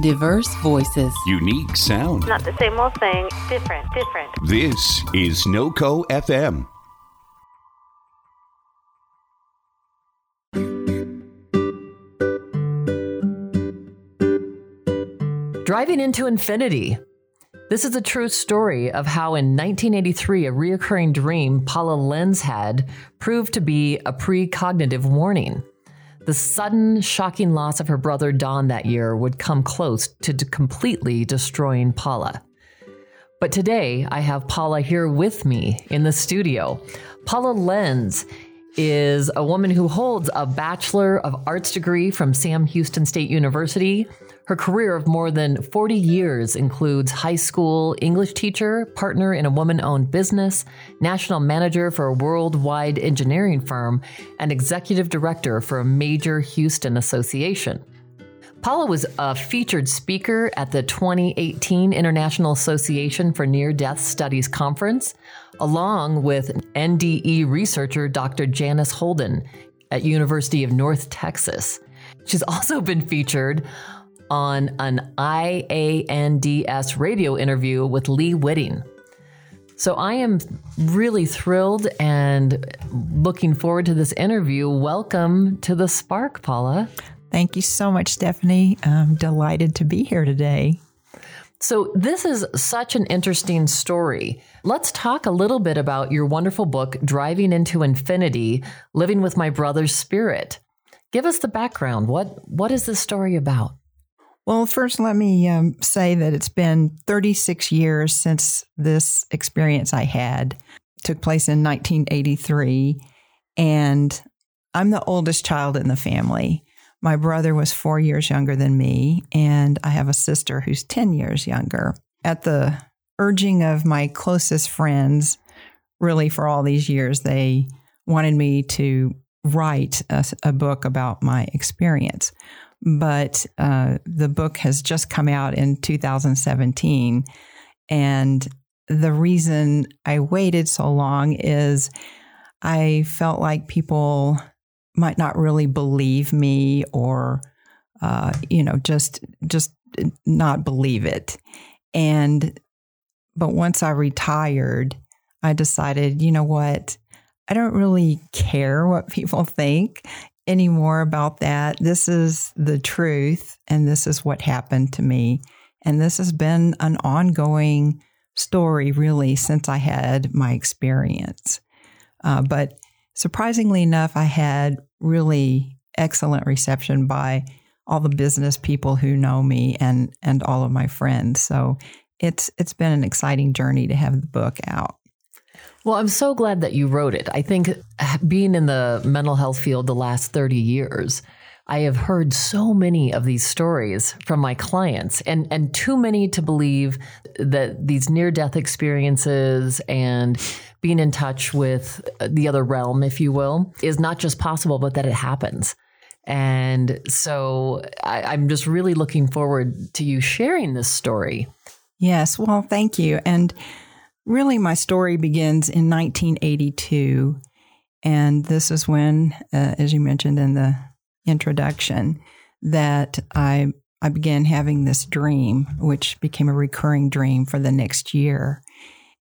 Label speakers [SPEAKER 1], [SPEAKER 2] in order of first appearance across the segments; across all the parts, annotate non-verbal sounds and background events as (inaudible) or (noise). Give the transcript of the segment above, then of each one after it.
[SPEAKER 1] Diverse voices.
[SPEAKER 2] Unique sound.
[SPEAKER 3] Not the same old thing. Different, different.
[SPEAKER 2] This is NoCo FM.
[SPEAKER 4] Driving into Infinity. This is a true story of how in 1983 a reoccurring dream Paula Lenz had proved to be a precognitive warning. The sudden, shocking loss of her brother Don that year would come close to completely destroying Paula. But today, I have Paula here with me in the studio. Paula Lenz is a woman who holds a Bachelor of Arts degree from Sam Houston State University. Her career of more than 40 years includes high school English teacher, partner in a woman owned business, national manager for a worldwide engineering firm, and executive director for a major Houston association. Paula was a featured speaker at the 2018 International Association for Near Death Studies Conference, along with NDE researcher Dr. Janice Holden at University of North Texas. She's also been featured on an IANDS radio interview with Lee Witting. So I am really thrilled and looking forward to this interview. Welcome to the Spark, Paula.
[SPEAKER 5] Thank you so much, Stephanie. I'm delighted to be here today.
[SPEAKER 4] So, this is such an interesting story. Let's talk a little bit about your wonderful book, Driving into Infinity Living with My Brother's Spirit. Give us the background. What, what is this story about?
[SPEAKER 5] Well, first, let me um, say that it's been 36 years since this experience I had it took place in 1983. And I'm the oldest child in the family. My brother was four years younger than me, and I have a sister who's 10 years younger. At the urging of my closest friends, really for all these years, they wanted me to write a, a book about my experience. But uh, the book has just come out in 2017. And the reason I waited so long is I felt like people might not really believe me or uh, you know just just not believe it. And but once i retired i decided you know what? I don't really care what people (laughs) think anymore about that this is the truth and this is what happened to me and this has been an ongoing story really since i had my experience uh, but surprisingly enough, I had really excellent reception by all the business people who know me and and all of my friends. So it's it's been an exciting journey to have the book out.
[SPEAKER 4] Well, I'm so glad that you wrote it. I think uh, being in the mental health field the last 30 years, I have heard so many of these stories from my clients and and too many to believe that these near death experiences and being in touch with uh, the other realm, if you will, is not just possible, but that it happens. And so I, am just really looking forward to you sharing this story.
[SPEAKER 5] Yes, well, thank you. And really, my story begins in 1982. And this is when, uh, as you mentioned in the introduction, that I I began having this dream, which became a recurring dream for the next year.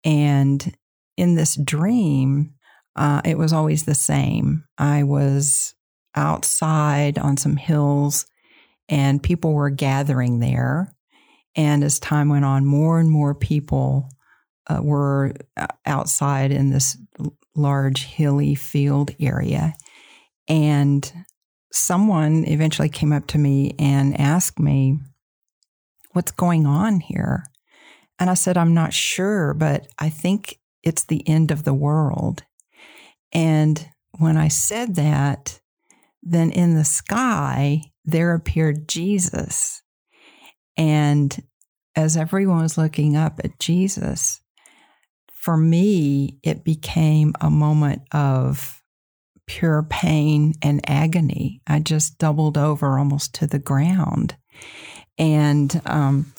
[SPEAKER 5] And in this dream, uh, it was always the same. I was outside on some hills and people were gathering there. And as time went on, more and more people uh, were uh, outside in this large hilly field area. And someone eventually came up to me and asked me, What's going on here? And I said, I'm not sure, but I think it's the end of the world. And when I said that, then in the sky, there appeared Jesus. And as everyone was looking up at Jesus, for me, it became a moment of pure pain and agony. I just doubled over almost to the ground. And, um,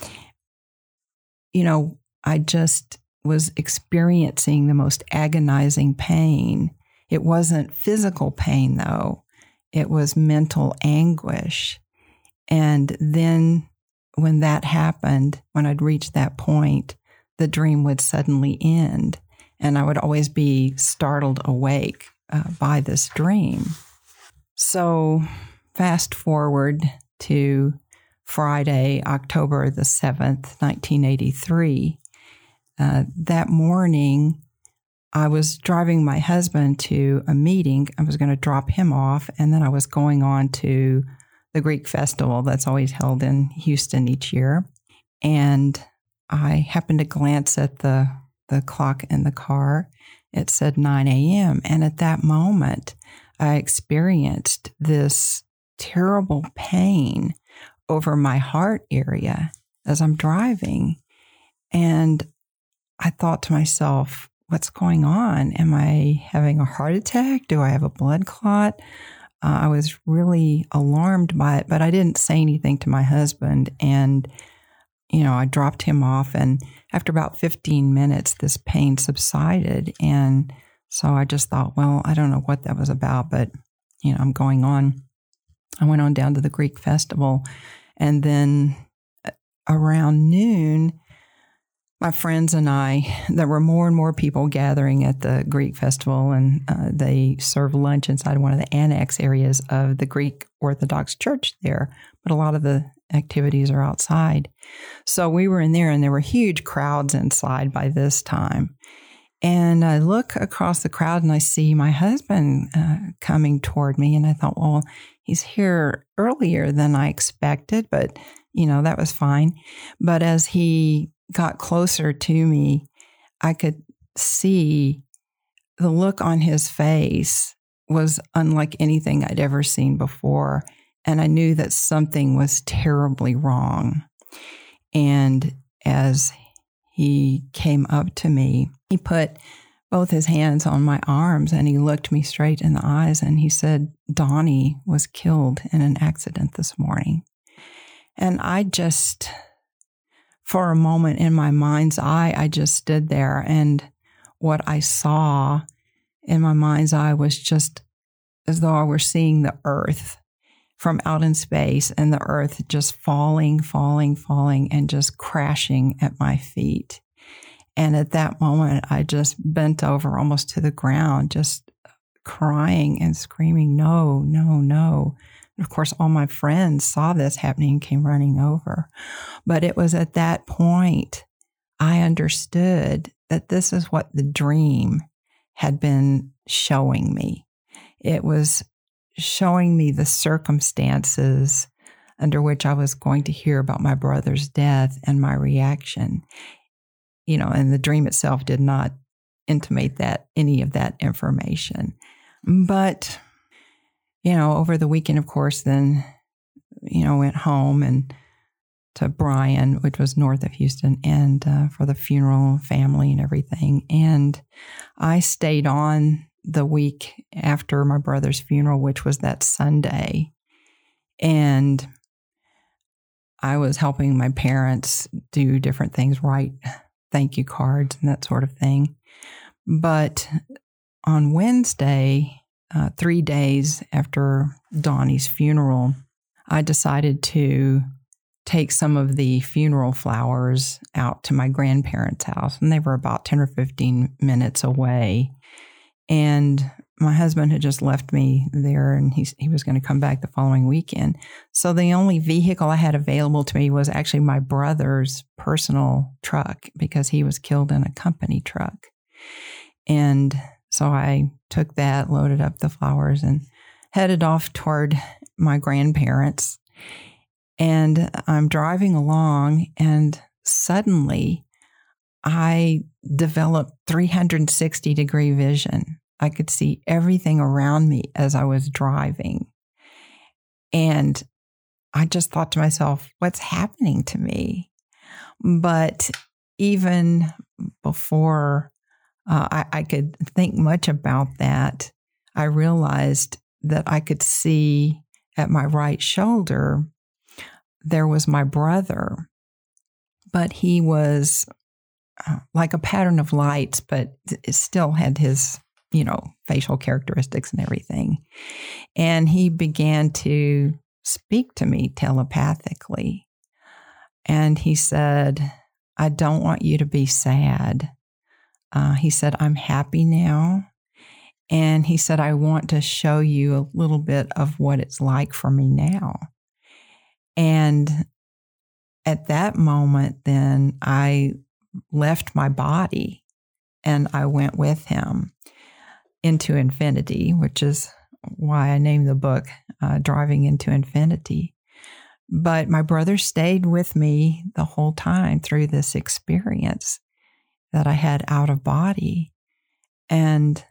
[SPEAKER 5] you know, I just was experiencing the most agonizing pain. It wasn't physical pain, though, it was mental anguish. And then when that happened, when I'd reached that point, the dream would suddenly end. And I would always be startled awake uh, by this dream. So, fast forward to Friday, October the 7th, 1983. Uh, that morning, I was driving my husband to a meeting. I was going to drop him off, and then I was going on to the Greek festival that's always held in Houston each year. And I happened to glance at the, the clock in the car. It said 9 a.m. And at that moment, I experienced this terrible pain over my heart area as I'm driving. And I thought to myself, what's going on? Am I having a heart attack? Do I have a blood clot? Uh, I was really alarmed by it, but I didn't say anything to my husband. And, you know, I dropped him off. And after about 15 minutes, this pain subsided. And so I just thought, well, I don't know what that was about, but, you know, I'm going on. I went on down to the Greek festival. And then uh, around noon, my friends and I, there were more and more people gathering at the Greek festival, and uh, they serve lunch inside one of the annex areas of the Greek Orthodox Church there. But a lot of the activities are outside. So we were in there, and there were huge crowds inside by this time. And I look across the crowd and I see my husband uh, coming toward me. And I thought, well, he's here earlier than I expected, but you know, that was fine. But as he got closer to me, I could see the look on his face was unlike anything I'd ever seen before. And I knew that something was terribly wrong. And as he came up to me, he put both his hands on my arms and he looked me straight in the eyes and he said, Donnie was killed in an accident this morning. And I just for a moment in my mind's eye, I just stood there and what I saw in my mind's eye was just as though I were seeing the earth from out in space and the earth just falling, falling, falling, and just crashing at my feet. And at that moment, I just bent over almost to the ground, just crying and screaming, No, no, no. And Of course, all my friends saw this happening and came running over. But it was at that point I understood that this is what the dream had been showing me. It was showing me the circumstances under which I was going to hear about my brother's death and my reaction. You know, and the dream itself did not intimate that any of that information. But you know, over the weekend, of course, then, you know, went home and to Bryan, which was north of Houston, and uh, for the funeral, family, and everything. And I stayed on the week after my brother's funeral, which was that Sunday. And I was helping my parents do different things, write thank you cards and that sort of thing. But on Wednesday, uh, three days after Donnie's funeral, I decided to take some of the funeral flowers out to my grandparents' house, and they were about 10 or 15 minutes away. And my husband had just left me there and he, he was going to come back the following weekend. So the only vehicle I had available to me was actually my brother's personal truck because he was killed in a company truck. And so I took that, loaded up the flowers, and headed off toward my grandparents. And I'm driving along, and suddenly I developed 360 degree vision. I could see everything around me as I was driving. And I just thought to myself, what's happening to me? But even before uh, I, I could think much about that. I realized that I could see at my right shoulder there was my brother, but he was uh, like a pattern of lights, but it still had his, you know, facial characteristics and everything. And he began to speak to me telepathically. And he said, I don't want you to be sad. Uh, he said, I'm happy now. And he said, I want to show you a little bit of what it's like for me now. And at that moment, then I left my body and I went with him into infinity, which is why I named the book uh, Driving into Infinity. But my brother stayed with me the whole time through this experience that I had out of body. And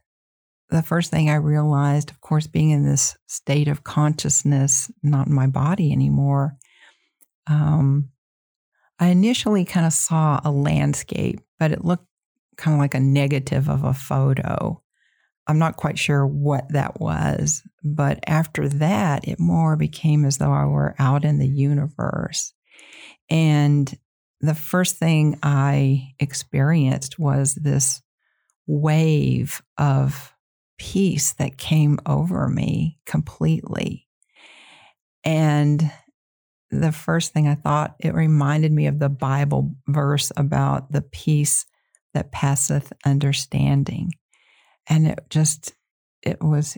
[SPEAKER 5] the first thing I realized, of course, being in this state of consciousness, not in my body anymore, um, I initially kind of saw a landscape, but it looked kind of like a negative of a photo. I'm not quite sure what that was, but after that, it more became as though I were out in the universe. And the first thing I experienced was this wave of peace that came over me completely. And the first thing I thought, it reminded me of the Bible verse about the peace that passeth understanding. And it just, it was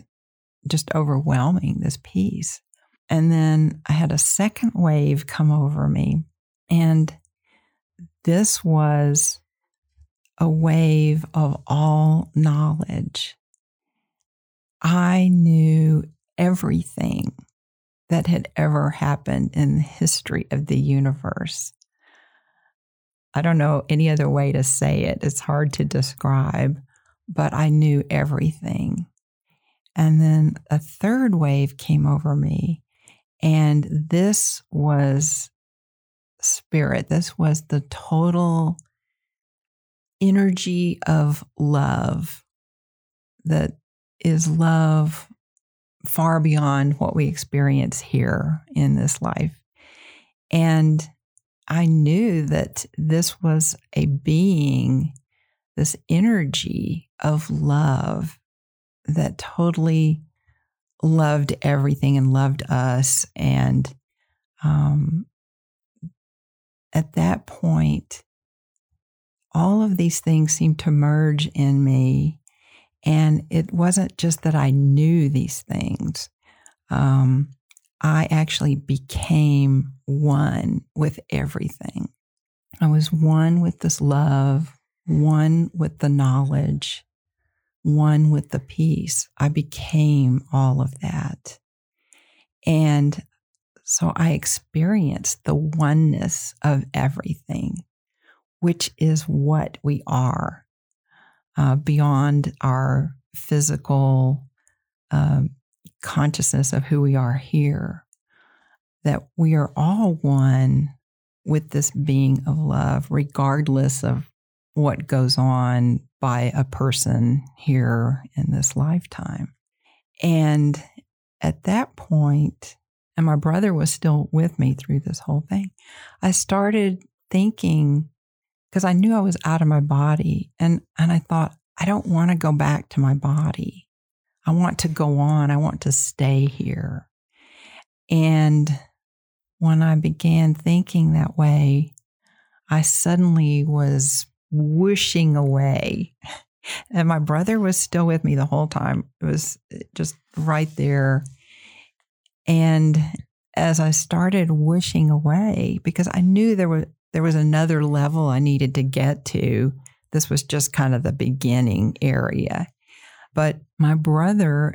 [SPEAKER 5] just overwhelming, this peace. And then I had a second wave come over me. And this was a wave of all knowledge. I knew everything that had ever happened in the history of the universe. I don't know any other way to say it. It's hard to describe, but I knew everything. And then a third wave came over me, and this was spirit. This was the total energy of love that is love far beyond what we experience here in this life. And I knew that this was a being, this energy of love that totally loved everything and loved us. And um, at that point, all of these things seemed to merge in me and it wasn't just that I knew these things. Um, I actually became one with everything. I was one with this love, one with the knowledge, one with the peace. I became all of that. And so I experienced the oneness of everything, which is what we are uh, beyond our physical uh, consciousness of who we are here, that we are all one with this being of love, regardless of what goes on by a person here in this lifetime. And at that point, and my brother was still with me through this whole thing, I started thinking because I knew I was out of my body. And, and I thought, I don't want to go back to my body. I want to go on. I want to stay here. And when I began thinking that way, I suddenly was whooshing away. (laughs) And my brother was still with me the whole time. It was eh, just right there. And as I started whooshing away, because I knew there was there was another level I needed to get to. This was just kind of the beginning area. But my brother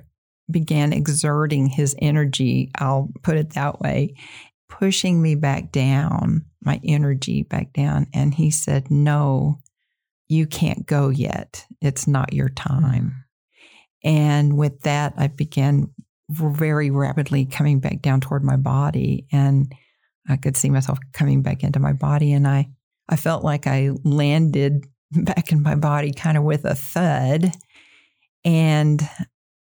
[SPEAKER 5] began exerting his energy, I'll put it that way, pushing me back down, my energy back down. And he said, No, you can't go yet. It's not your time. And with that, I began very rapidly coming back down toward my body. And I could see myself coming back into my body and I I felt like I landed (laughs) back in my body kind of with a thud and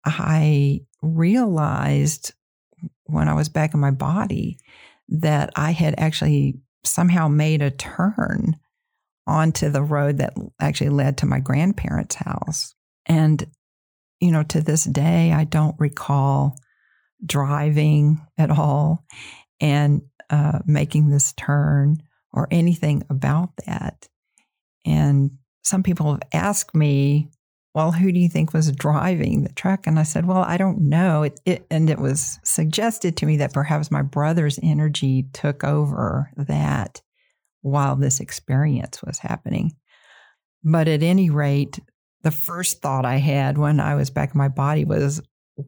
[SPEAKER 5] I realized when I was back in my body that I had actually somehow made a turn onto the road that actually led to my grandparents' house. And, you know, to this day, I don't recall driving at all. And uh, making this turn. or anything about that. And some people have asked me, well, who do you think was driving the truck? And I said, well, I don't know. It, it, and it was suggested to me that perhaps my brother's energy took over that while this experience was happening. But at any rate, the first thought I had when I was back in my body was,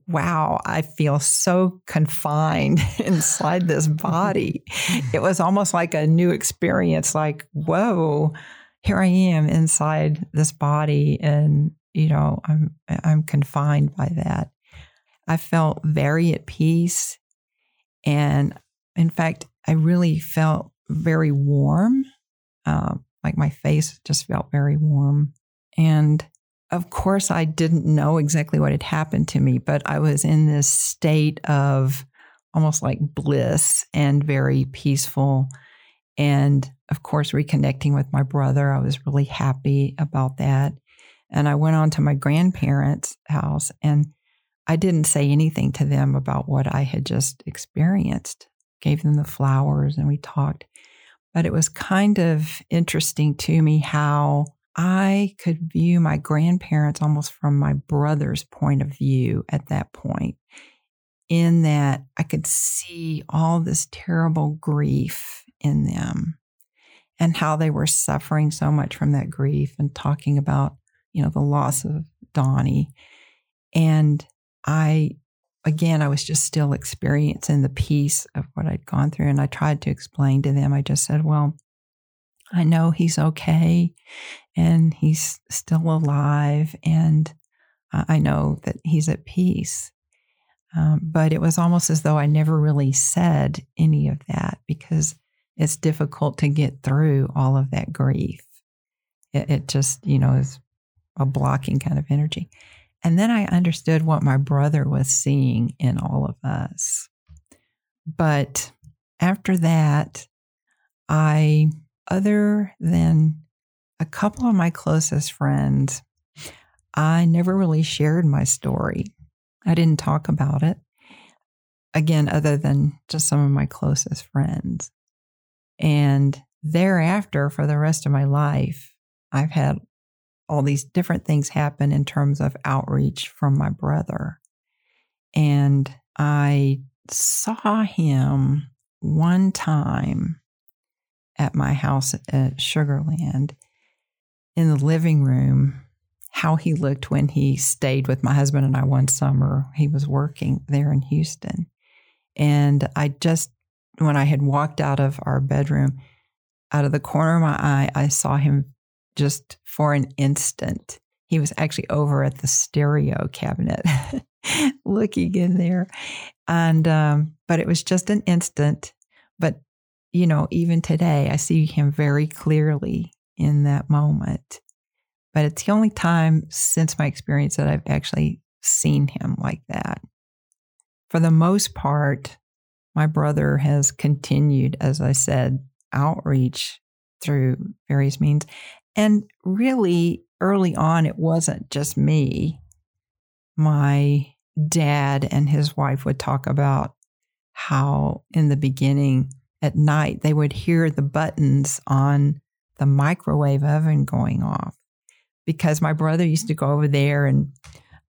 [SPEAKER 5] wow, I feel so confined (laughs) inside this body. (laughs) it was almost like a new experience, like, whoa, here I am inside this body and you know, I'm I'm confined by that. I felt very at peace and in fact, I really felt very warm. Uh, like my face just felt very warm. And of course, I didn't know exactly what had happened to me, but I was in this state of almost like bliss and very peaceful. And of course, reconnecting with my brother, I was really happy about that. And I went on to my grandparents' house and I didn't say anything to them about what I had just experienced. Gave them the flowers and we talked. But it was kind of interesting to me how I could view my grandparents almost from my brother's point of view at that point, in that I could see all this terrible grief in them and how they were suffering so much from that grief and talking about, you know, the loss of Donnie. And I, again, I was just still experiencing the peace of what I'd gone through. And I tried to explain to them, I just said, well, I know he's okay and he's still alive and I know that he's at peace. Um, but it was almost as though I never really said any of that because it's difficult to get through all of that grief. It, it just, you know, is a blocking kind of energy. And then I understood what my brother was seeing in all of us. But after that, I other than a couple of my closest friends, I never really shared my story. I didn't talk about it. Again, other than just some of my closest friends. And thereafter, for the rest of my life, I've had all these different things happen in terms of outreach from my brother. And I saw him one time at my house at Sugar Land in the living room how he looked when he stayed with my husband and I one summer. He was working there in Houston. And I just, when I had walked out of our bedroom, out of the corner of my eye, I saw him just for an instant. He was actually over at the stereo cabinet (laughs) looking in there. And, um, but it was just an instant. But you know, even today, I see him very clearly in that moment. But it's the only time since my experience that I've actually seen him like that. For the most part, my brother has continued, as I said, outreach through various means. And really, early on, it wasn't just me. My dad and his wife would talk about how, in the beginning, at night, they would hear the buttons on the microwave oven going off because my brother used to go over there and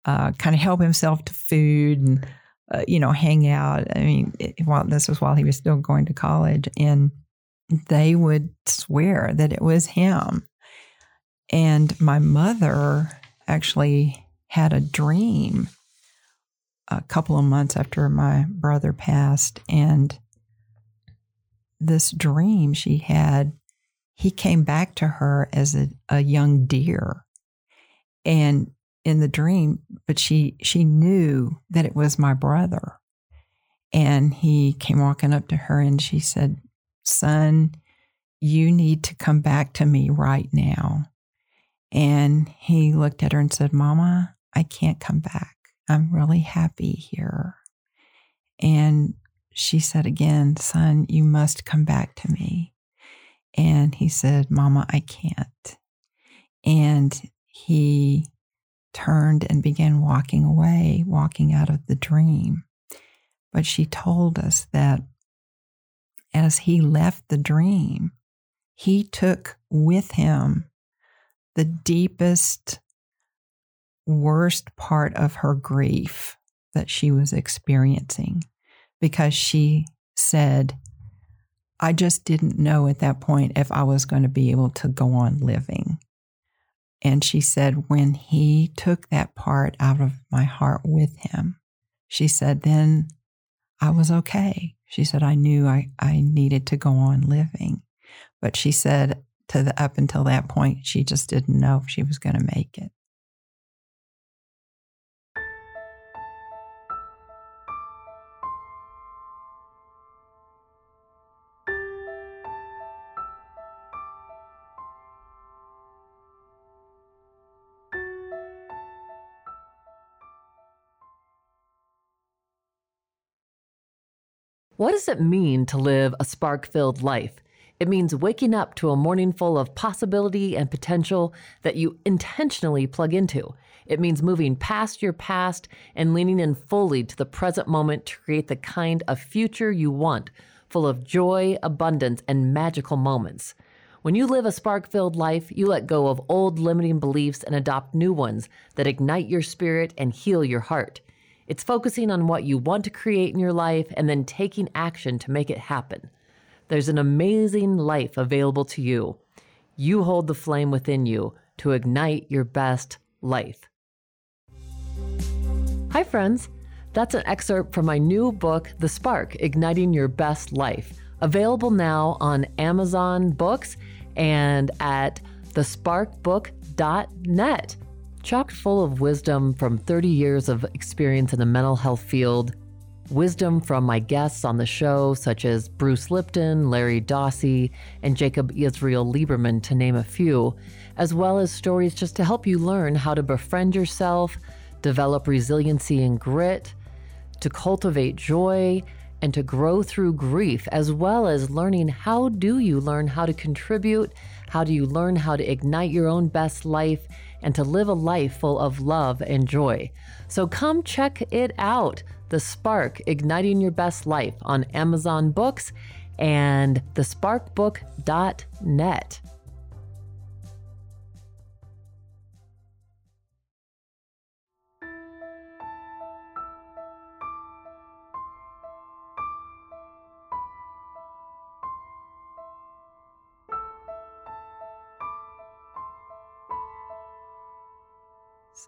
[SPEAKER 5] uh, kind of help himself to food and, uh, you know, hang out. I mean, it, while this was while he was still going to college, and they would swear that it was him. And my mother actually had a dream a couple of months after my brother passed, and this dream she had, he came back to her as a, a young deer. And in the dream, but she she knew that it was my brother. And he came walking up to her and she said, Son, you need to come back to me right now. And he looked at her and said, Mama, I can't come back. I'm really happy here. And she said again, Son, you must come back to me. And he said, Mama, I can't. And he turned and began walking away, walking out of the dream. But she told us that as he left the dream, he took with him the deepest, worst part of her grief that she was experiencing because she said, I just didn't know at that point if I was going to be able to go on living. And she said, when he took that part out of my heart with him, she said, then I was okay. She said, I knew I, I needed to go on living. But she said, to the up until that point, she just didn't know if she was going to make it.
[SPEAKER 4] What does it mean to live a spark filled life? It means waking up to a morning full of possibility and potential that you intentionally plug into. It means moving past your past and leaning in fully to the present moment to create the kind of future you want, full of joy, abundance, and magical moments. When you live a spark filled life, you let go of old limiting beliefs and adopt new ones that ignite your spirit and heal your heart. It's focusing on what you want to create in your life and then taking action to make it happen. There's an amazing life available to you. You hold the flame within you to ignite your best life. Hi, friends. That's an excerpt from my new book, The Spark Igniting Your Best Life, available now on Amazon Books and at thesparkbook.net chock full of wisdom from 30 years of experience in the mental health field, wisdom from my guests on the show, such as Bruce Lipton, Larry Dossey, and Jacob Israel Liberman, to name a few, as well as stories just to help you learn how to befriend yourself, develop resiliency and grit, to cultivate joy, and to grow through grief, as well as learning how do you learn how to contribute, how do you learn how to ignite your own best life, and to live a life full of love and joy. So come check it out The Spark Igniting Your Best Life on Amazon Books and thesparkbook.net.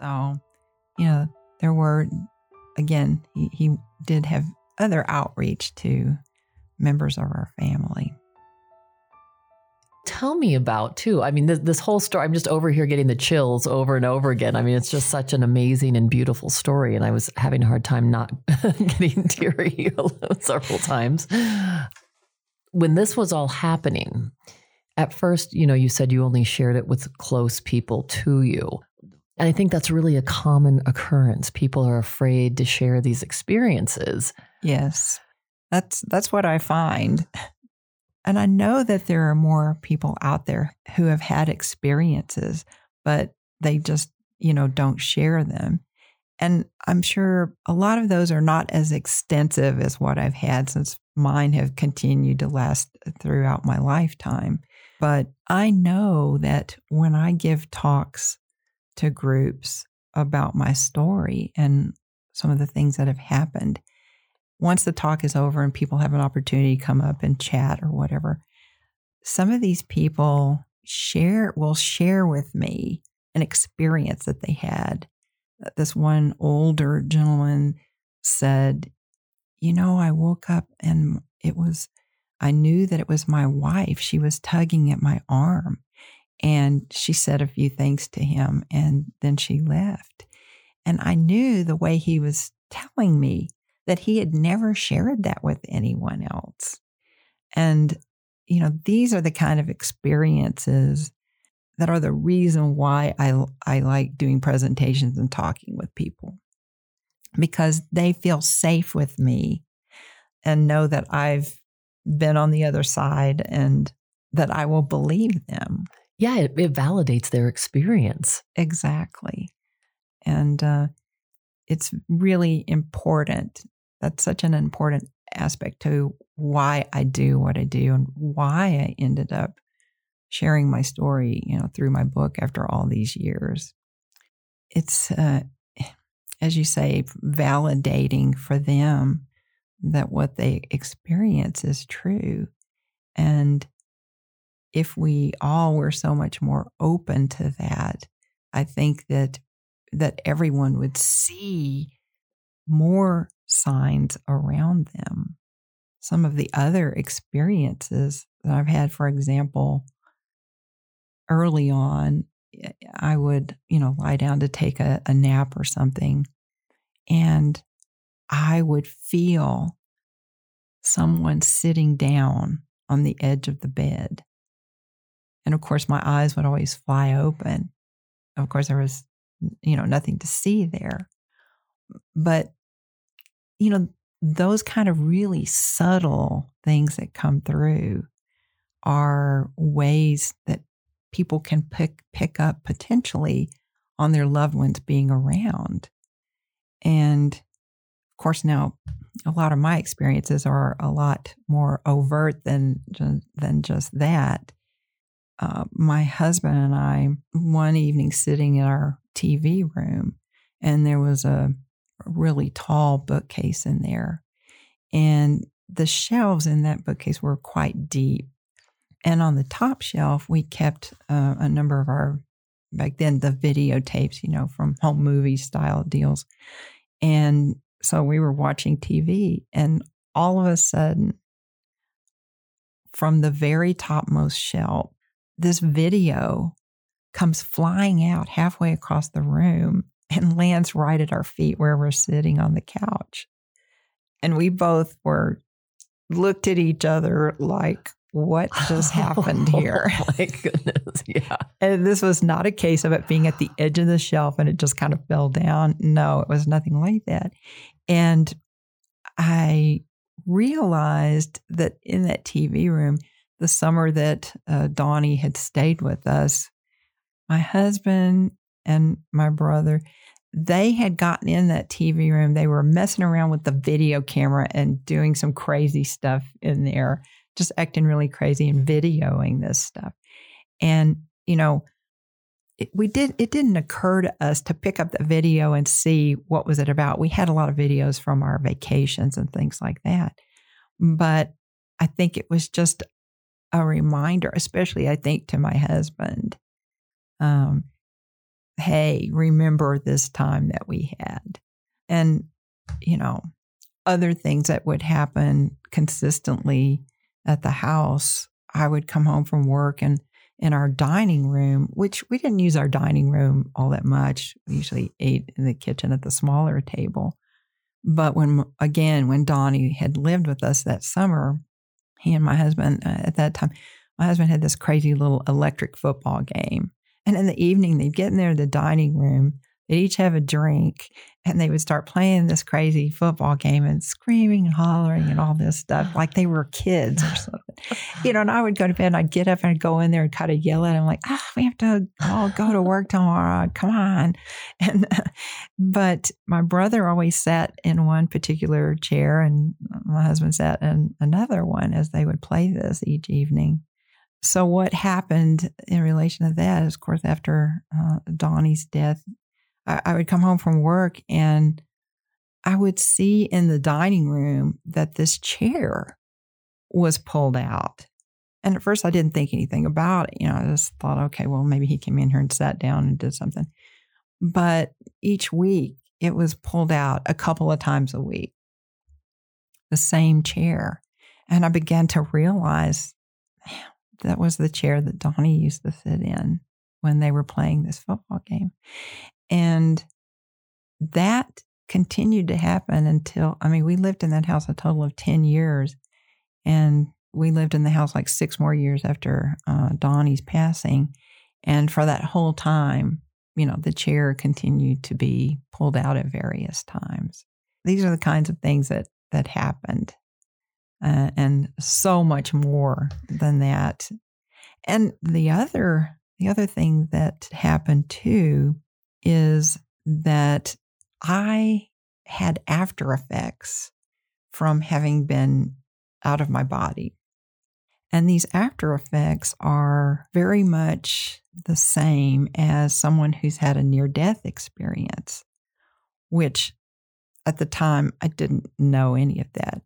[SPEAKER 5] So, you know, there were, again, he, he did have other outreach to members of our family.
[SPEAKER 4] Tell me about too. I mean, this, this whole story. I'm just over here getting the chills over and over again. I mean, it's just such an amazing and beautiful story, and I was having a hard time not (laughs) getting teary (laughs) several times when this was all happening. At first, you know, you said you only shared it with close people to you. And I think that's really a common occurrence. People are afraid to share these experiences.
[SPEAKER 5] Yes. That's that's what I find. And I know that there are more people out there who have had experiences, but they just, you know, don't share them. And I'm sure a lot of those are not as extensive as what I've had since mine have continued to last throughout my lifetime. But I know that when I give talks to groups about my story and some of the things that have happened. Once the talk is over and people have an opportunity to come up and chat or whatever, some of these people share will share with me an experience that they had. Uh, this one older gentleman said, You know, I woke up and it was, I knew that it was my wife. She was tugging at my arm. And she said a few things to him and then she left. And I knew the way he was telling me that he had never shared that with anyone else. And, you know, these are the kind of experiences that are the reason why I, I like doing presentations and talking with people because they feel safe with me and know that I've been on the other side and that I will believe them.
[SPEAKER 4] Yeah, it, it validates their experience.
[SPEAKER 5] Exactly. And uh, it's really important. That's such an important aspect to why I do what I do and why I ended up sharing my story, you know, through my book after all these years. It's, uh, as you say, validating for them that what they experience is true. And if we all were so much more open to that, I think that that everyone would see more signs around them. Some of the other experiences that I've had, for example, early on, eh, I would, you know, lie down to take a, a nap or something, and I would feel someone sitting down on the edge of the bed. And of course, my eyes would always fly open. Of course, there was, you know, nothing to see there. But, you know, those kind of really subtle things that come through are ways that people can pick pick up potentially on their loved ones being around. And of course, now a lot of my experiences are a lot more overt than than just that. Uh, my husband and I, one evening, sitting in our TV room, and there was a really tall bookcase in there, and the shelves in that bookcase were quite deep. And on the top shelf, we kept uh, a number of our back then the videotapes, you know, from home movie style deals, and so we were watching TV, and all of a sudden, from the very topmost shelf, this video comes flying out halfway across the room and lands right at our feet where we're sitting on the couch. And we both were looked at each other like, what just (laughs) happened here?
[SPEAKER 4] Oh my goodness. (laughs) Yeah.
[SPEAKER 5] And this was not a case of it being at the edge of the shelf and it just kind of fell down. No, it was nothing like that. And I realized that in that TV room, the summer that uh, Donnie had stayed with us, my husband and my brother, they had gotten in that TV room. They were messing around with the video camera and doing some crazy stuff in there, just acting really crazy and videoing this stuff. And, you know, it, we did it didn't occur to us to pick up the video and see what was it about. We had a lot of videos from our vacations and things like that. But I think it was just a reminder, especially I think to my husband, um, hey, remember this time that we had. And, you know, other things that would happen consistently at the house. I would come home from work and in our dining room, which we didn't use our dining room all that much. We usually ate in the kitchen at the smaller table. But when, again, when Donnie had lived with us that summer, he and my husband uh, at that time, my husband had this crazy little electric football game. And in the evening, they'd get in there the dining room They'd each have a drink and they would start playing this crazy football game and screaming and hollering and all this stuff like they were kids or (laughs) something. You know, and I would go to bed and I'd get up and I'd go in there and kind of yell at them like, ah, oh, we have to all go to work tomorrow. Come on. (laughs) And, but my brother always sat in one particular chair and my husband sat in another one as they would play this each evening. So, what happened in relation to that is, of course, after uh, Donnie's death, I, I would come home from work and I would see in the dining room that this chair was pulled out. And at first, I didn't think anything about it. You know, I just thought, okay, well, maybe he came in here and sat down and did something. But each week, it was pulled out a couple of times a week, the same chair. And I began to realize that was the chair that Donnie used to sit in when they were playing this football game. And that continued to happen until, I mean, we lived in that house a total of 10 years. And we lived in the house like six more years after uh, Donnie's passing. And for that whole time, you know, the chair continued to be pulled out at various times. These are the kinds of things that that happened, uh, and so much more than that. And the other the other thing that happened too is that I had after effects from having been out of my body. And these after effects are very much the same as someone who's had a near death experience, which at the time I didn't know any of that.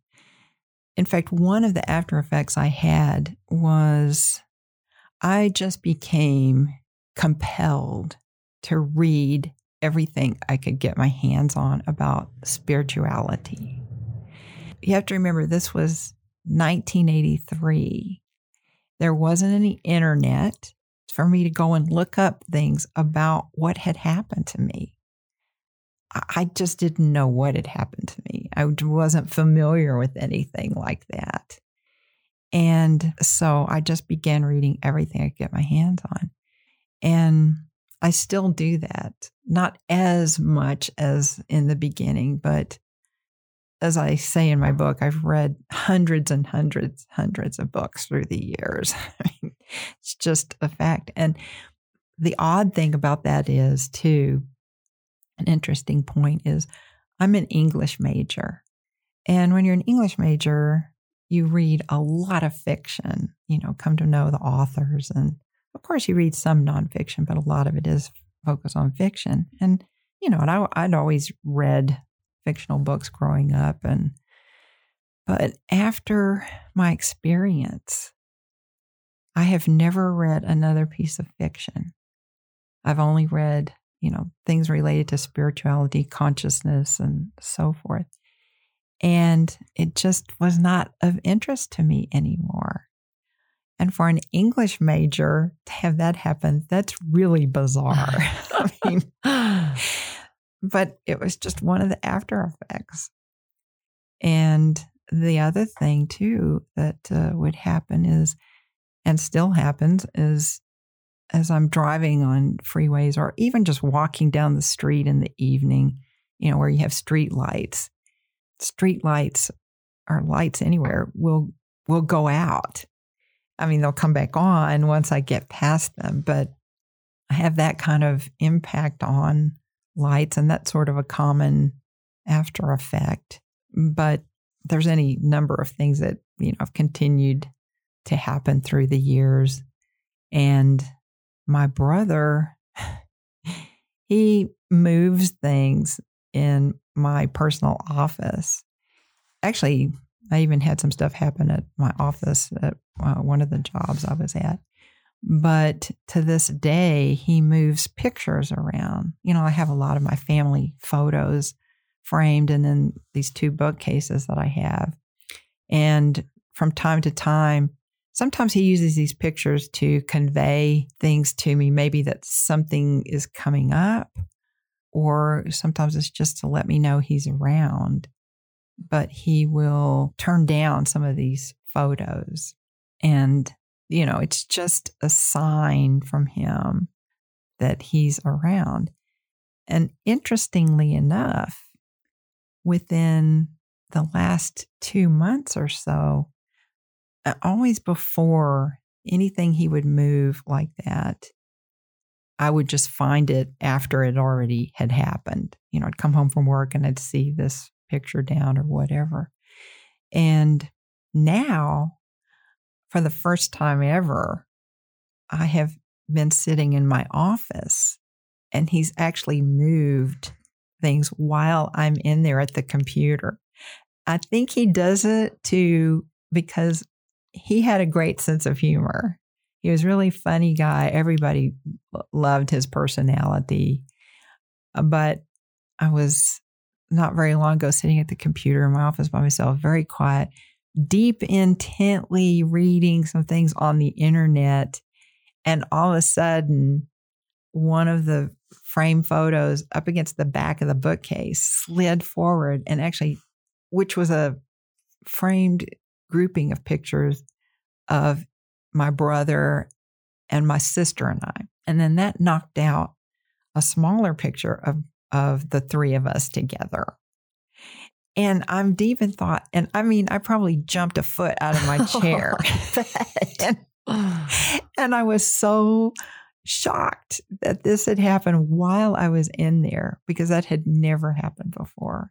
[SPEAKER 5] In fact, one of the after effects I had was I just became compelled to read everything I could get my hands on about spirituality. You have to remember, this was 1983. There wasn't any internet for me to go and look up things about what had happened to me. I just didn't know what had happened to me. I wasn't familiar with anything like that. And so I just began reading everything I could get my hands on. And I still do that, not as much as in the beginning, but as I say in my book, I've read hundreds and hundreds, hundreds of books through the years. (laughs) it's just a fact. And the odd thing about that is, too, an interesting point is I'm an English major. And when you're an English major, you read a lot of fiction, you know, come to know the authors. And of course, you read some nonfiction, but a lot of it is focused on fiction. And, you know, and I, I'd always read fictional books growing up. And, but after my experience, I have never read another piece of fiction. I've only read you know, things related to spirituality, consciousness, and so forth. And it just was not of interest to me anymore. And for an English major to have that happen, that's really bizarre. (laughs) I mean, but it was just one of the after effects. And the other thing, too, that uh, would happen is, and still happens, is as I'm driving on freeways or even just walking down the street in the evening, you know, where you have street lights. Street lights or lights anywhere will will go out. I mean, they'll come back on once I get past them, but I have that kind of impact on lights and that's sort of a common after effect. But there's any number of things that, you know, have continued to happen through the years. And my brother, (laughs) he moves things in my personal office. Actually, I even had some stuff happen at my office at uh, one of the jobs I was at. But to this day, he moves pictures around. You know, I have a lot of my family photos framed and then these two bookcases that I have. And from time to time, sometimes he uses these pictures to convey things to me, maybe that something is coming up, or sometimes it's just to let me know he's around. But he will turn down some of these photos. And, you know, it's just a sign from him that he's around. And interestingly enough, within the last two months or so, always before anything he would move like that, I would just find it after it already had happened. You know, I'd come home from work and I'd see this picture down or whatever. And now, for the first time ever, I have been sitting in my office and he's actually moved things while I'm in there at the computer. I think he does it to because he had a great sense of humor. He was really funny guy. Everybody loved his personality. Uh, but I was not very long ago sitting at the computer in my office by myself, very quiet, deep intently reading some things on the internet. And all of a sudden, one of the frame photos up against the back of the bookcase slid forward and actually, which was a framed grouping of pictures of my brother and my sister and I. And then that knocked out a smaller picture of, of the three of us together. And I'm deep in thought. And I mean, I probably jumped a foot out of my (laughs) oh, chair. (laughs) and, and I was so shocked that this had happened while I was in there because that had never happened before.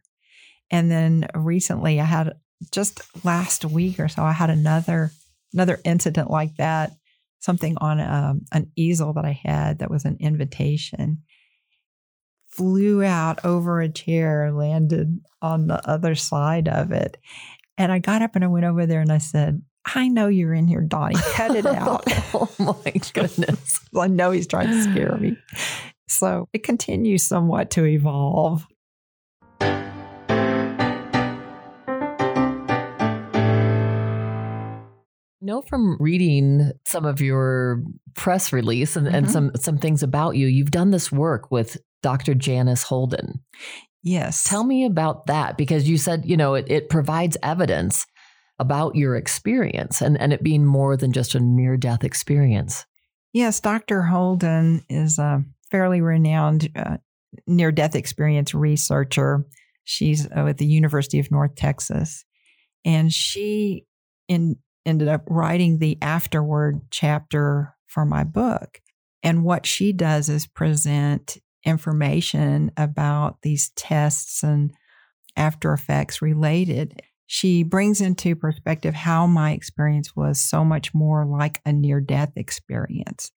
[SPEAKER 5] And then recently, I had just last week or so, I had another another incident like that, something on um, an easel that I had that was an invitation, flew out over a chair, landed on the other side of it. And I got up and I went over there and I said, I know you're in here, Donnie. Cut it (laughs) out.
[SPEAKER 4] oh my (laughs) goodness. (laughs)
[SPEAKER 5] I know he's trying to scare me. So it continues somewhat to evolve.
[SPEAKER 4] Know from reading some of your press release and, and
[SPEAKER 5] Mhm.
[SPEAKER 4] some some things about you, you've done this work with Dr. Janice Holden.
[SPEAKER 5] Yes.
[SPEAKER 4] Tell me about that because you said, you know, it, it provides evidence about your experience and, and it being more than just a near death experience.
[SPEAKER 5] Yes, Dr. Holden is a fairly renowned uh, near death experience researcher. She's uh, at the University of North Texas. And she in, ended up writing the afterward chapter for my book. And what she does is present information about these tests and after effects related. She brings into perspective how my experience was so much more like a near death experience.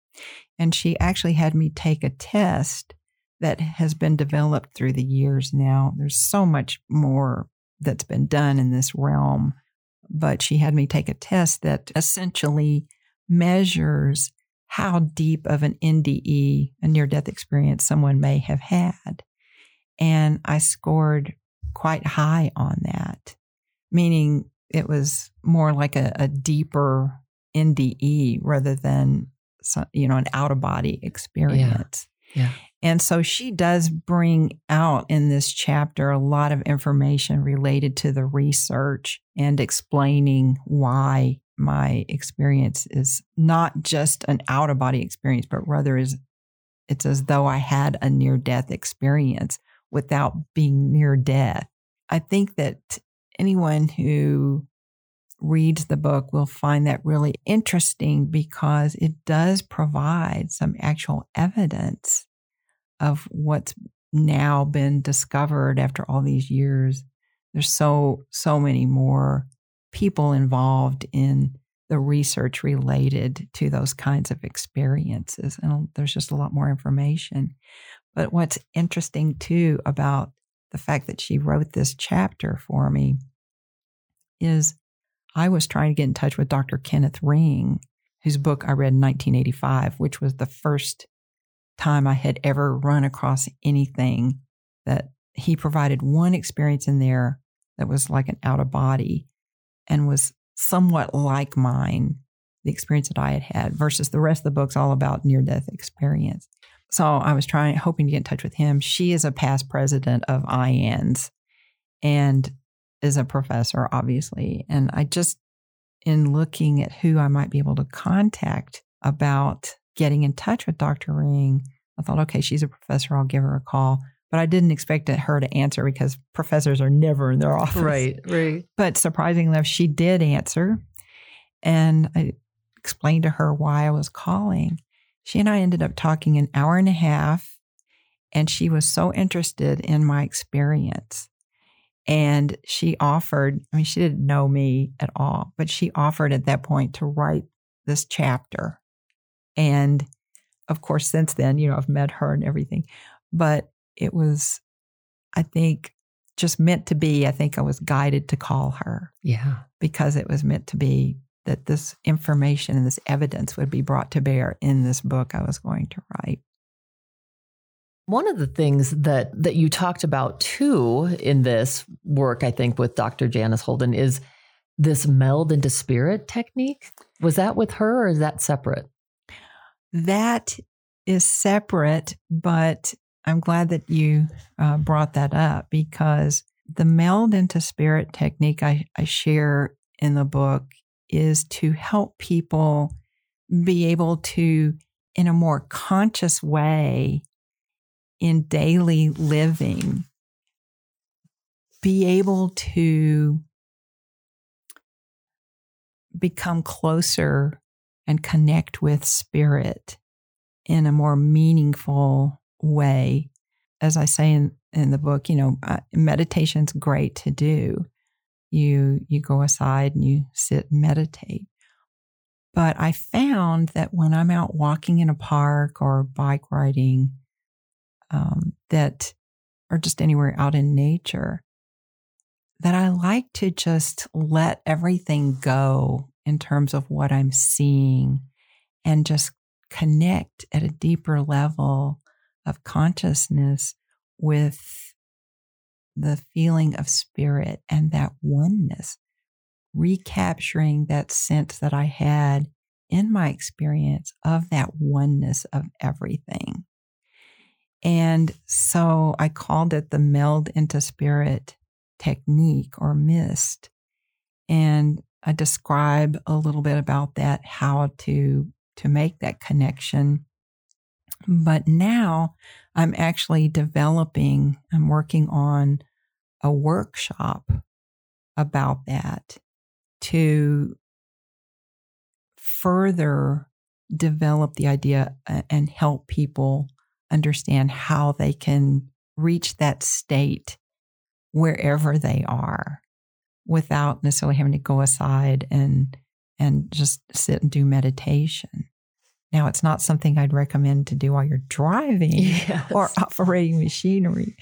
[SPEAKER 5] And she actually had me take a test that has been developed through the years now. There's so much more that's been done in this realm, but she had me take a test that essentially measures how deep of an NDE, a near death experience, someone may have had. And I scored quite high on that, meaning it was more like a, a deeper NDE rather than you know an out of body experience.
[SPEAKER 4] Yeah.
[SPEAKER 5] And so she does bring out in this chapter a lot of information related to the research and explaining why my experience is not just an out of body experience, but rather is it's as though I had a near death experience without being near death. I think that anyone who reads the book will find that really interesting because it does provide some actual evidence of what's now been discovered after all these years. There's so, so many more people involved in the research related to those kinds of experiences. And there's just a lot more information. But what's interesting too about the fact that she wrote this chapter for me is I was trying to get in touch with Dr. Kenneth Ring, whose book I read in 1985, which was the first time I had ever run across anything that he provided one experience in there that was like an out of body and was somewhat like mine, the experience that I had had, versus the rest of the book's all about near death experience. So I was trying, hoping to get in touch with him. She is a past president of IANDS and is a professor, obviously. And I just, in looking at who I might be able to contact about getting in touch with Dr. Ring, I thought, okay, she's a professor. I'll give her a call. But I didn't expect her to answer because professors are never in their (laughs) office.
[SPEAKER 4] right. Right.
[SPEAKER 5] But surprisingly enough, she did answer. And I explained to her why I was calling. She and I ended up talking an hour and a half. And she was so interested in my experience. And she offered, I mean, she didn't know me at all, but she offered at that point to write this chapter. And of course, since then, you know, I've met her and everything. But it was, I think, just meant to be. I think I was guided to call her
[SPEAKER 4] Yeah.
[SPEAKER 5] because it was meant to be that this information and this evidence would be brought to bear in this book I was going to write.
[SPEAKER 4] One of the things that that you talked about too in this work, I think, with Dr. Janice Holden is this meld into spirit technique. Was that with her or is that separate?
[SPEAKER 5] That is separate, but I'm glad that you uh, brought that up because the meld into spirit technique I, I share in the book is to help people be able to, in a more conscious way, in daily living, be able to become closer and connect with spirit in a more meaningful way. As I say in, in the book, you know, uh, meditation's great to do. You you go aside and you sit and meditate. But I found that when I'm out walking in a park or bike riding, um, that, or just anywhere out in nature, that I like to just let everything go in terms of what I'm seeing and just connect at a deeper level of consciousness with the feeling of spirit and that oneness, recapturing that sense that I had in my experience of that oneness of everything. And so I called it the meld into spirit technique or mist. And I describe a little bit about that, how to to make that connection. But now I'm actually developing, I'm working on a workshop about that to further develop the idea uh, and help people understand how they can reach that state wherever they are without necessarily having to go aside and and just sit and do meditation. Now, it's not something I'd recommend to do while you're driving (laughs) yes. or operating machinery,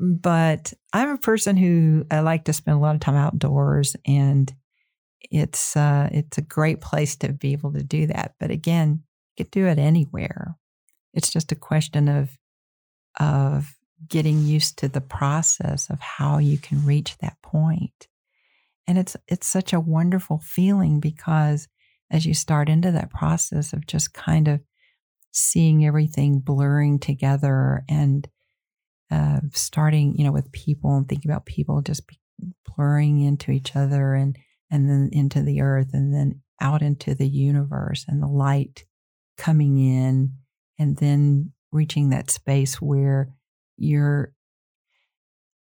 [SPEAKER 5] but I'm a person who I like to spend a lot of time outdoors, and it's uh, it's a great place to be able to do that. But again, you could do it anywhere. It's just a question of of getting used to the process of how you can reach that point. And it's it's such a wonderful feeling because as you start into that process of just kind of seeing everything blurring together and uh, starting, you know, with people and thinking about people just blurring into each other and and then into the earth and then out into the universe and the light coming in and then reaching that space where your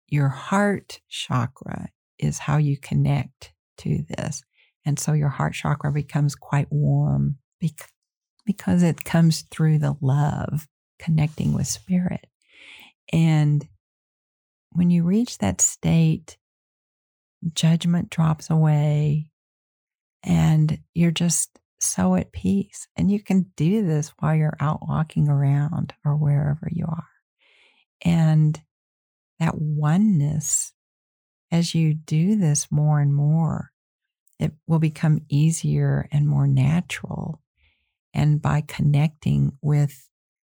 [SPEAKER 5] your heart chakra is how you connect to this. And so your heart chakra becomes quite warm because it comes through the love connecting with spirit. And when you reach that state, judgment drops away and you're just so at peace. And you can do this while you're out walking around or wherever you are. And that oneness, as you do this more and more, it will become easier and more natural. And by connecting with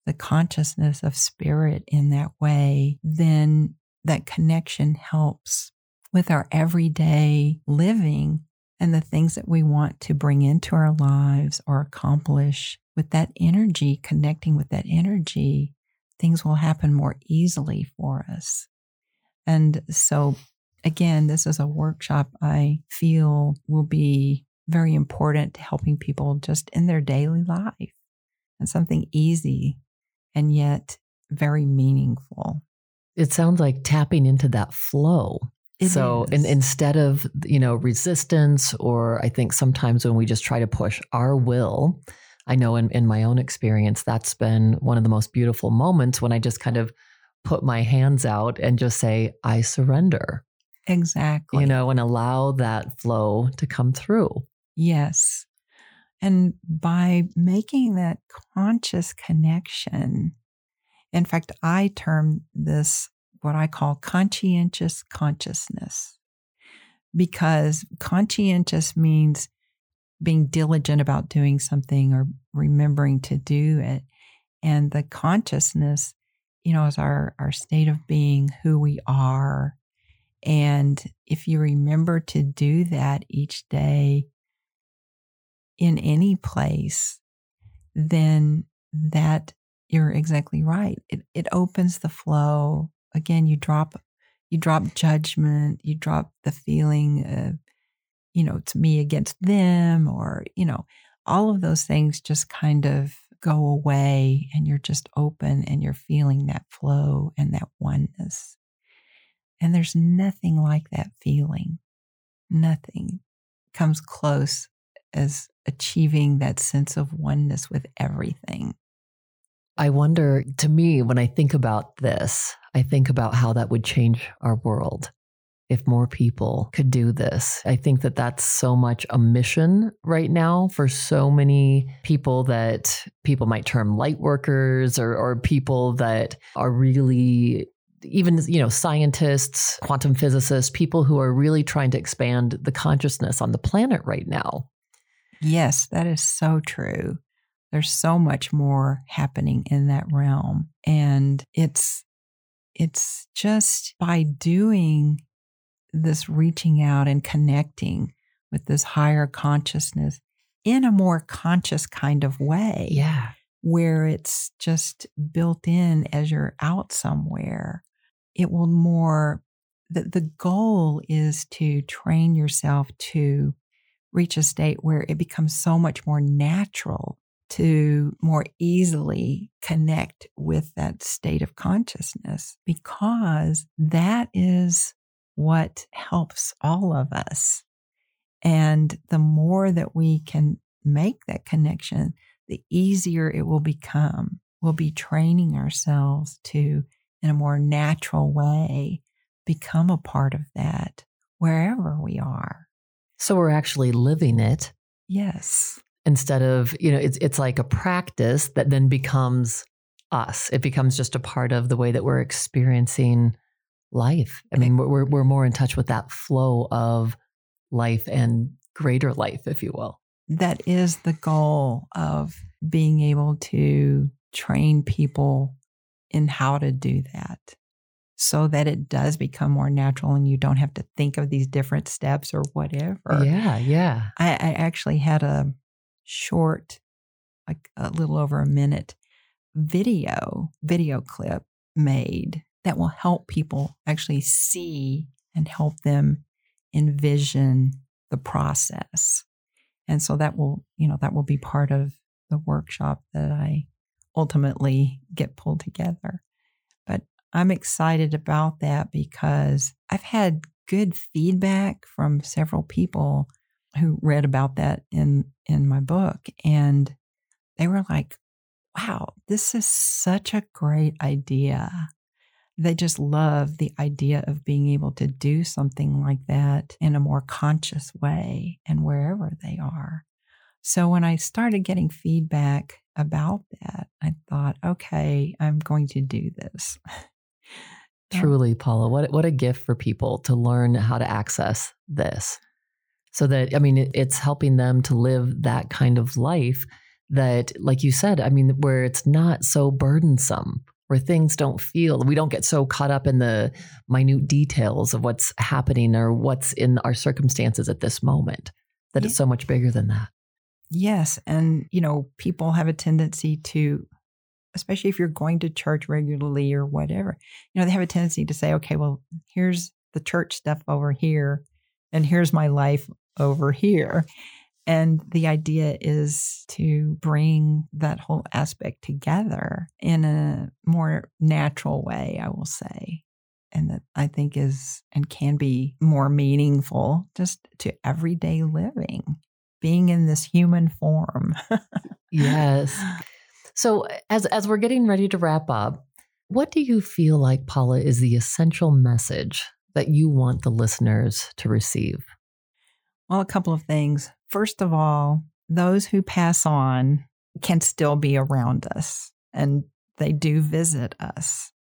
[SPEAKER 5] the consciousness of spirit in that way, then that connection helps with our everyday living and the things that we want to bring into our lives or accomplish with that energy, connecting with that energy, things will happen more easily for us. And so, again, this is a workshop I feel will be very important to helping people just in their daily life and something easy and yet very meaningful.
[SPEAKER 4] It sounds like tapping into that flow. It so in, instead of you know resistance or i think sometimes when we just try to push our will I know in, in my own experience, that's been one of the most beautiful moments when I just kind of put my hands out and just say, I surrender.
[SPEAKER 5] Exactly.
[SPEAKER 4] You know, and allow that flow to come through.
[SPEAKER 5] Yes. And by making that conscious connection, in fact, I term this what I call conscientious consciousness because conscientious means being diligent about doing something or remembering to do it. And the consciousness, you know, is our, our state of being, who we are. And if you remember to do that each day in any place, then that you're exactly right. It, it opens the flow. Again, you drop you drop judgment, you drop the feeling of you know, it's me against them, or, you know, all of those things just kind of go away and you're just open and you're feeling that flow and that oneness. And there's nothing like that feeling. Nothing comes close as achieving that sense of oneness with everything.
[SPEAKER 4] I wonder, to me, when I think about this, I think about how that would change our world if more people could do this. I think that that's so much a mission right now for so many people that people might term light workers or, or people that are really even you know scientists quantum physicists people who are really trying to expand the consciousness on the planet right now.
[SPEAKER 5] Yes, that is so true. There's so much more happening in that realm and it's it's just by doing this reaching out and connecting with this higher consciousness in a more conscious kind of way
[SPEAKER 4] yeah.
[SPEAKER 5] where it's just built in as you're out somewhere it will more the, the goal is to train yourself to reach a state where it becomes so much more natural to more easily connect with that state of consciousness because that is what helps all of us. And the more that we can make that connection, the easier it will become. We'll be training ourselves to, in a more natural way, become a part of that wherever we are.
[SPEAKER 4] so we're actually living it
[SPEAKER 5] Yes.
[SPEAKER 4] instead of you know it's it's like a practice that then becomes us it becomes just a part of the way that we're experiencing life i mean we're we're- we're more in touch with that flow of life and greater life if you will
[SPEAKER 5] that is the goal of being able to train people in how to do that so that it does become more natural and you don't have to think of these different steps or whatever.
[SPEAKER 4] yeah yeah
[SPEAKER 5] I, I actually had a short, like a little over a minute video, video clip made that will help people actually see and help them envision the process. And so that will, you know, that will be part of the workshop that I ultimately get pulled together. But I'm excited about that because I've had good feedback from several people who read about that in in my book and they were like wow this is such a great idea they just love the idea of being able to do something like that in a more conscious way and wherever they are so when i started getting feedback about that i thought okay i'm going to do this. (laughs)
[SPEAKER 4] Truly paula what what a gift for people to learn how to access this. So that i mean it, it's helping them to live that kind of life that like you said i mean where it's not so burdensome where things don't feel we don't get so caught up in the minute details of what's happening or what's in our circumstances at this moment that it's so much bigger than that
[SPEAKER 5] Yes. And, you know, people have a tendency to, especially if you're going to church regularly or whatever, you know, they have a tendency to say, okay, well, here's the church stuff over here, and here's my life over here. And the idea is to bring that whole aspect together in a more natural way, I will say. And that I think is and can be more meaningful just to everyday living being in this human form.
[SPEAKER 4] yes (laughs) so as as we're getting ready to wrap up what do you feel like paula is the essential message that you want the listeners to receive
[SPEAKER 5] well, a couple of things. First of all, those who pass on can still be around us and they do visit us.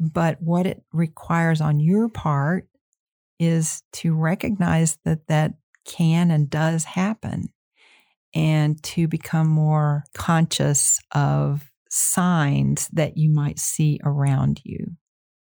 [SPEAKER 5] But what it requires on your part is to recognize that that can and does happen and to become more conscious of signs that you might see around you.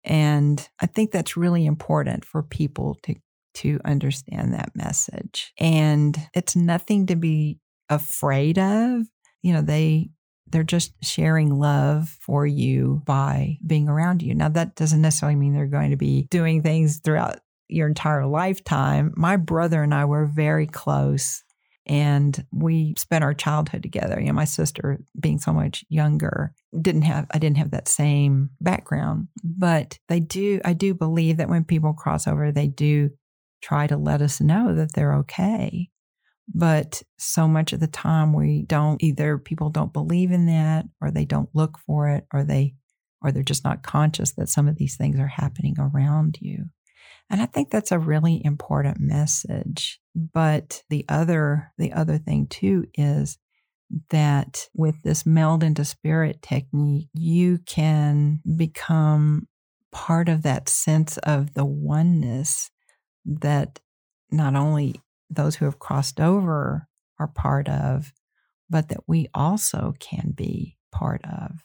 [SPEAKER 5] And I think that's really important for people to to understand that message. And it's nothing to be afraid of. You know, they they're just sharing love for you by being around you. Now that doesn't necessarily mean they're going to be doing things throughout your entire lifetime. My brother and I were very close and we spent our childhood together. You know, my sister being so much younger didn't have I didn't have that same background, but they do I do believe that when people cross over, they do try to let us know that they're okay. But so much of the time we don't either people don't believe in that or they don't look for it or they or they're just not conscious that some of these things are happening around you. And I think that's a really important message. But the other the other thing too is that with this meld into spirit technique, you can become part of that sense of the oneness that not only those who have crossed over are part of, but that we also can be part of.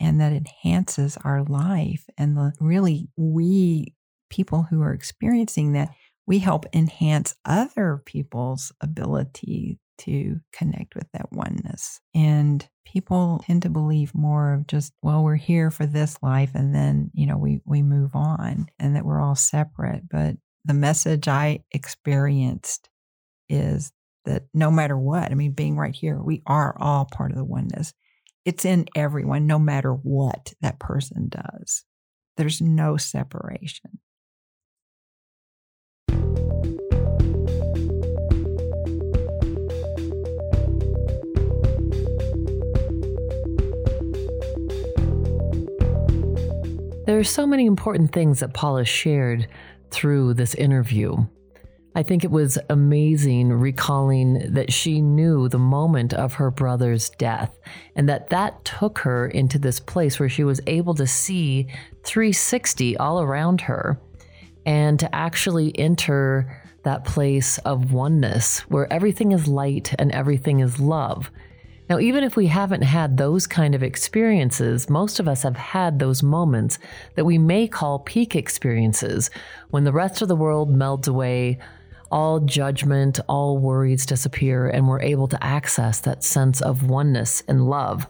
[SPEAKER 5] And that enhances our life. And the, really, we people who are experiencing that, we help enhance other people's ability to connect with that oneness. And people tend to believe more of just, well, we're here for this life and then, you know, we we move on and that we're all separate. But the message I experienced is that no matter what, I mean, being right here, we are all part of the oneness. It's in everyone, no matter what that person does. There's no separation.
[SPEAKER 4] There are so many important things that Paula shared through this interview. I think it was amazing recalling that she knew the moment of her brother's death and that that took her into this place where she was able to see 360 all around her and to actually enter that place of oneness where everything is light and everything is love. Now, even if we haven't had those kind of experiences, most of us have had those moments that we may call peak experiences when the rest of the world melds away, all judgment, all worries disappear, and we're able to access that sense of oneness and love.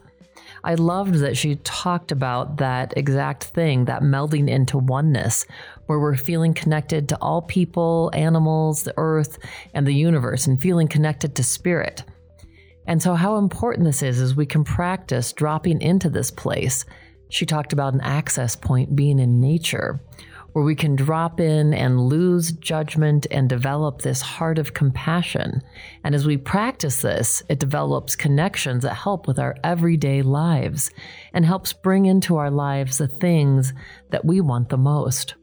[SPEAKER 4] I loved that she talked about that exact thing, that melding into oneness, where we're feeling connected to all people, animals, the earth, and the universe, and feeling connected to spirit. And so, how important this is, is we can practice dropping into this place. She talked about an access point being in nature, where we can drop in and lose judgment and develop this heart of compassion. And as we practice this, it develops connections that help with our everyday lives and helps bring into our lives the things that we want the most.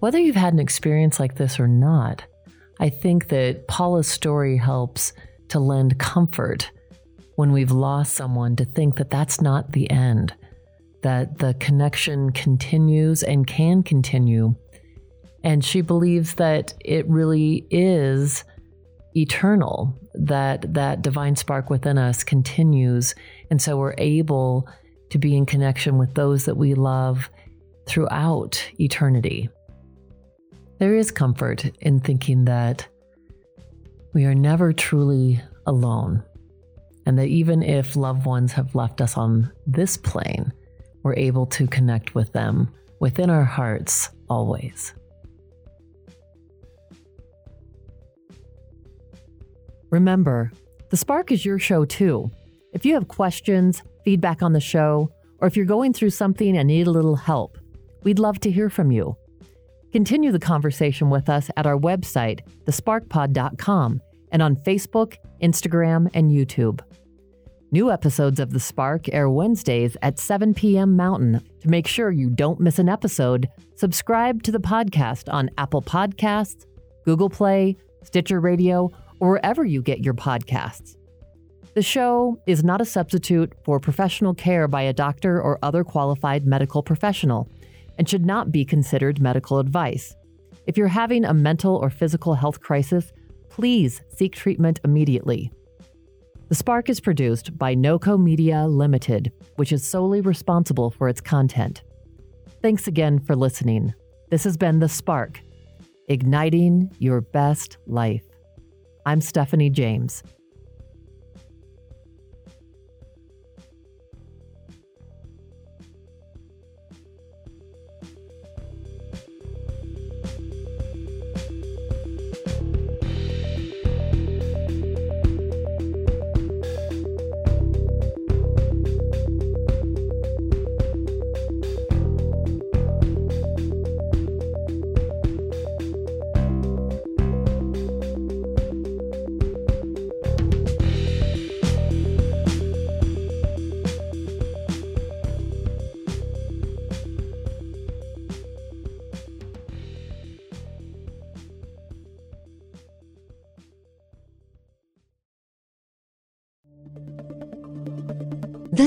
[SPEAKER 4] Whether you've had an experience like this or not, I think that Paula's story helps to lend comfort when we've lost someone to think that that's not the end, that the connection continues and can continue. And she believes that it really is eternal, that that divine spark within us continues. And so we're able to be in connection with those that we love throughout eternity. There is comfort in thinking that we are never truly alone, and that even if loved ones have left us on this plane, we're able to connect with them within our hearts always. Remember, The Spark is your show too. If you have questions, feedback on the show, or if you're going through something and need a little help, we'd love to hear from you. Continue the conversation with us at our website, thesparkpod.com, and on Facebook, Instagram, and YouTube. New episodes of The Spark air Wednesdays at 7 p.m. Mountain. To make sure you don't miss an episode, subscribe to the podcast on Apple Podcasts, Google Play, Stitcher Radio, or wherever you get your podcasts. The show is not a substitute for professional care by a doctor or other qualified medical professional and should not be considered medical advice. If you're having a mental or physical health crisis, please seek treatment immediately. The Spark is produced by NOCO Media Limited, which is solely responsible for its content. Thanks again for listening. This has been The Spark, igniting your best life. I'm Stephanie James.